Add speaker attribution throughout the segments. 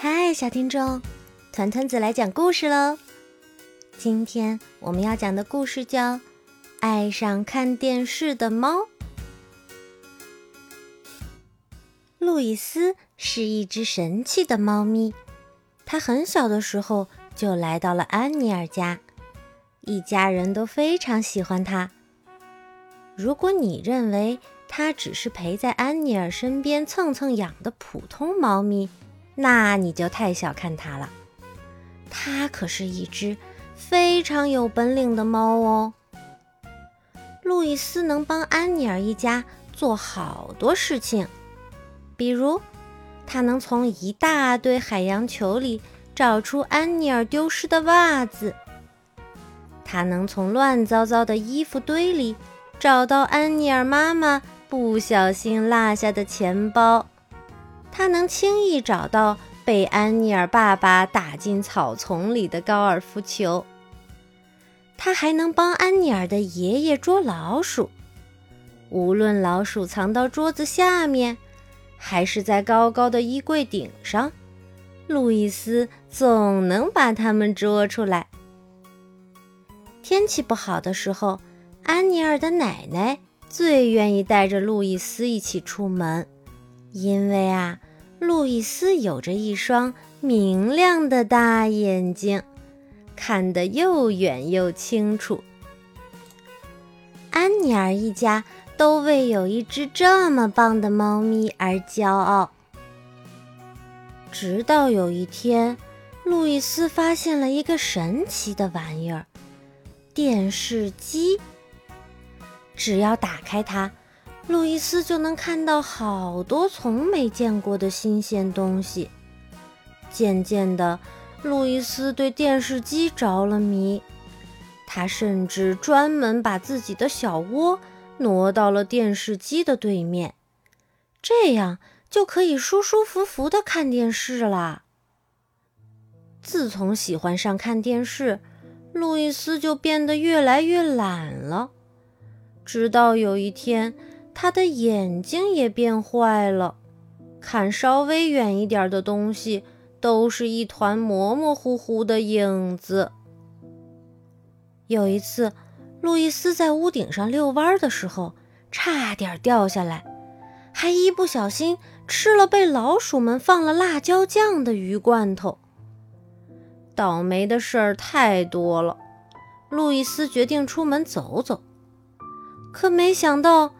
Speaker 1: 嗨，小听众，团团子来讲故事喽。今天我们要讲的故事叫《爱上看电视的猫》。路易斯是一只神气的猫咪，它很小的时候就来到了安妮尔家，一家人都非常喜欢它。如果你认为它只是陪在安妮尔身边蹭蹭痒的普通猫咪，那你就太小看它了。它可是一只非常有本领的猫哦。路易斯能帮安妮尔一家做好多事情，比如，他能从一大堆海洋球里找出安妮尔丢失的袜子；他能从乱糟糟的衣服堆里。找到安妮尔妈妈不小心落下的钱包，他能轻易找到被安妮尔爸爸打进草丛里的高尔夫球。他还能帮安妮尔的爷爷捉老鼠，无论老鼠藏到桌子下面，还是在高高的衣柜顶上，路易斯总能把它们捉出来。天气不好的时候。安妮尔的奶奶最愿意带着路易斯一起出门，因为啊，路易斯有着一双明亮的大眼睛，看得又远又清楚。安妮儿一家都为有一只这么棒的猫咪而骄傲。直到有一天，路易斯发现了一个神奇的玩意儿——电视机。只要打开它，路易斯就能看到好多从没见过的新鲜东西。渐渐的，路易斯对电视机着了迷，他甚至专门把自己的小窝挪到了电视机的对面，这样就可以舒舒服服的看电视了。自从喜欢上看电视，路易斯就变得越来越懒了。直到有一天，他的眼睛也变坏了，看稍微远一点的东西都是一团模模糊糊的影子。有一次，路易斯在屋顶上遛弯的时候，差点掉下来，还一不小心吃了被老鼠们放了辣椒酱的鱼罐头。倒霉的事儿太多了，路易斯决定出门走走。可没想到，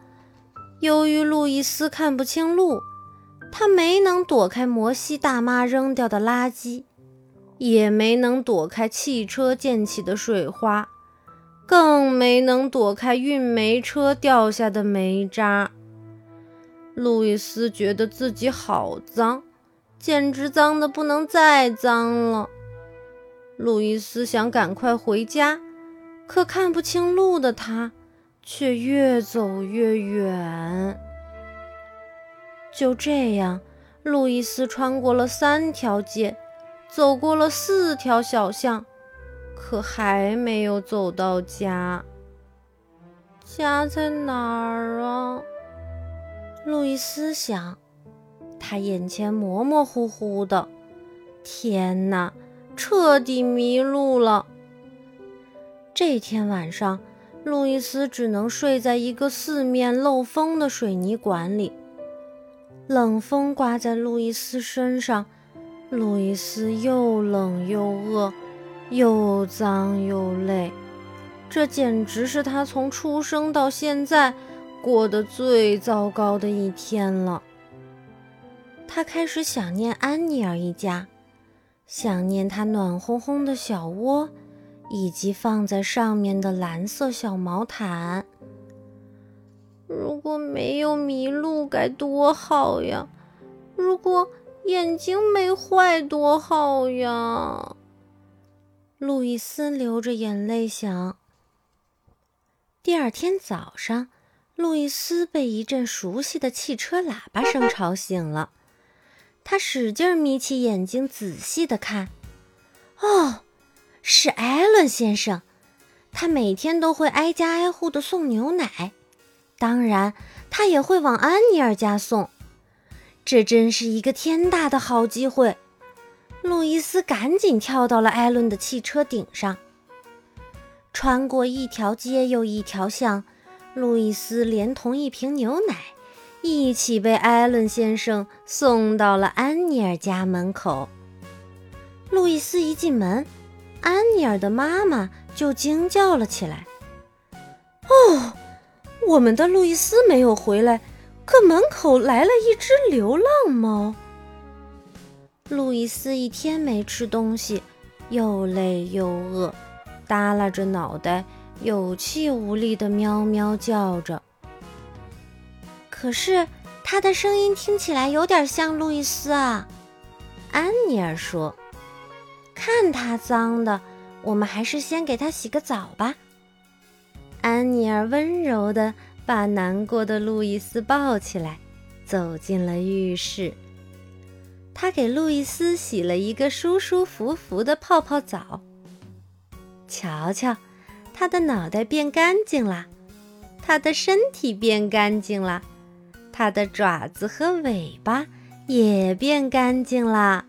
Speaker 1: 由于路易斯看不清路，他没能躲开摩西大妈扔掉的垃圾，也没能躲开汽车溅起的水花，更没能躲开运煤车掉下的煤渣。路易斯觉得自己好脏，简直脏的不能再脏了。路易斯想赶快回家，可看不清路的他。却越走越远。就这样，路易斯穿过了三条街，走过了四条小巷，可还没有走到家。家在哪儿啊？路易斯想。他眼前模模糊糊的，天哪，彻底迷路了。这天晚上。路易斯只能睡在一个四面漏风的水泥管里，冷风刮在路易斯身上，路易斯又冷又饿，又脏又累，这简直是他从出生到现在过得最糟糕的一天了。他开始想念安妮儿一家，想念他暖烘烘的小窝。以及放在上面的蓝色小毛毯。如果没有迷路该多好呀！如果眼睛没坏多好呀！路易斯流着眼泪想。第二天早上，路易斯被一阵熟悉的汽车喇叭声吵醒了。他使劲眯起眼睛，仔细的看。哦！是艾伦先生，他每天都会挨家挨户的送牛奶，当然，他也会往安妮尔家送。这真是一个天大的好机会！路易斯赶紧跳到了艾伦的汽车顶上。穿过一条街又一条巷，路易斯连同一瓶牛奶一起被艾伦先生送到了安妮尔家门口。路易斯一进门，安妮尔的妈妈就惊叫了起来：“哦，我们的路易斯没有回来，可门口来了一只流浪猫。”路易斯一天没吃东西，又累又饿，耷拉着脑袋，有气无力的喵喵叫着。可是他的声音听起来有点像路易斯啊，安妮尔说：“看他脏的，我们还是先给他洗个澡吧。”安妮儿温柔地把难过的路易斯抱起来，走进了浴室。他给路易斯洗了一个舒舒服服的泡泡澡。瞧瞧，他的脑袋变干净了，他的身体变干净了，他的爪子和尾巴也变干净了。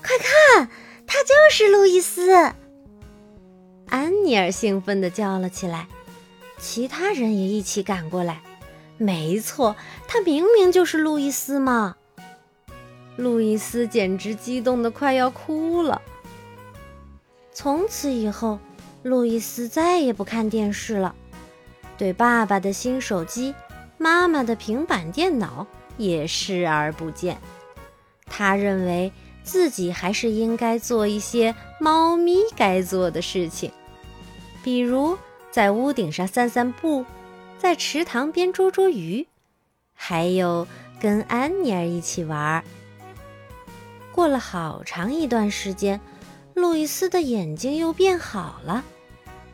Speaker 2: 快看，他就是路易斯！
Speaker 1: 安妮尔兴奋地叫了起来，其他人也一起赶过来。没错，他明明就是路易斯嘛！路易斯简直激动得快要哭了。从此以后，路易斯再也不看电视了，对爸爸的新手机、妈妈的平板电脑也视而不见。他认为自己还是应该做一些猫咪该做的事情，比如在屋顶上散散步，在池塘边捉捉鱼，还有跟安妮儿一起玩。过了好长一段时间，路易斯的眼睛又变好了，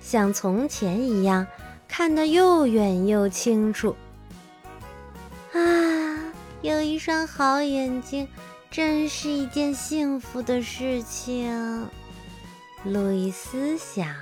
Speaker 1: 像从前一样看得又远又清楚。啊，有一双好眼睛，真是一件幸福的事情。路易斯想。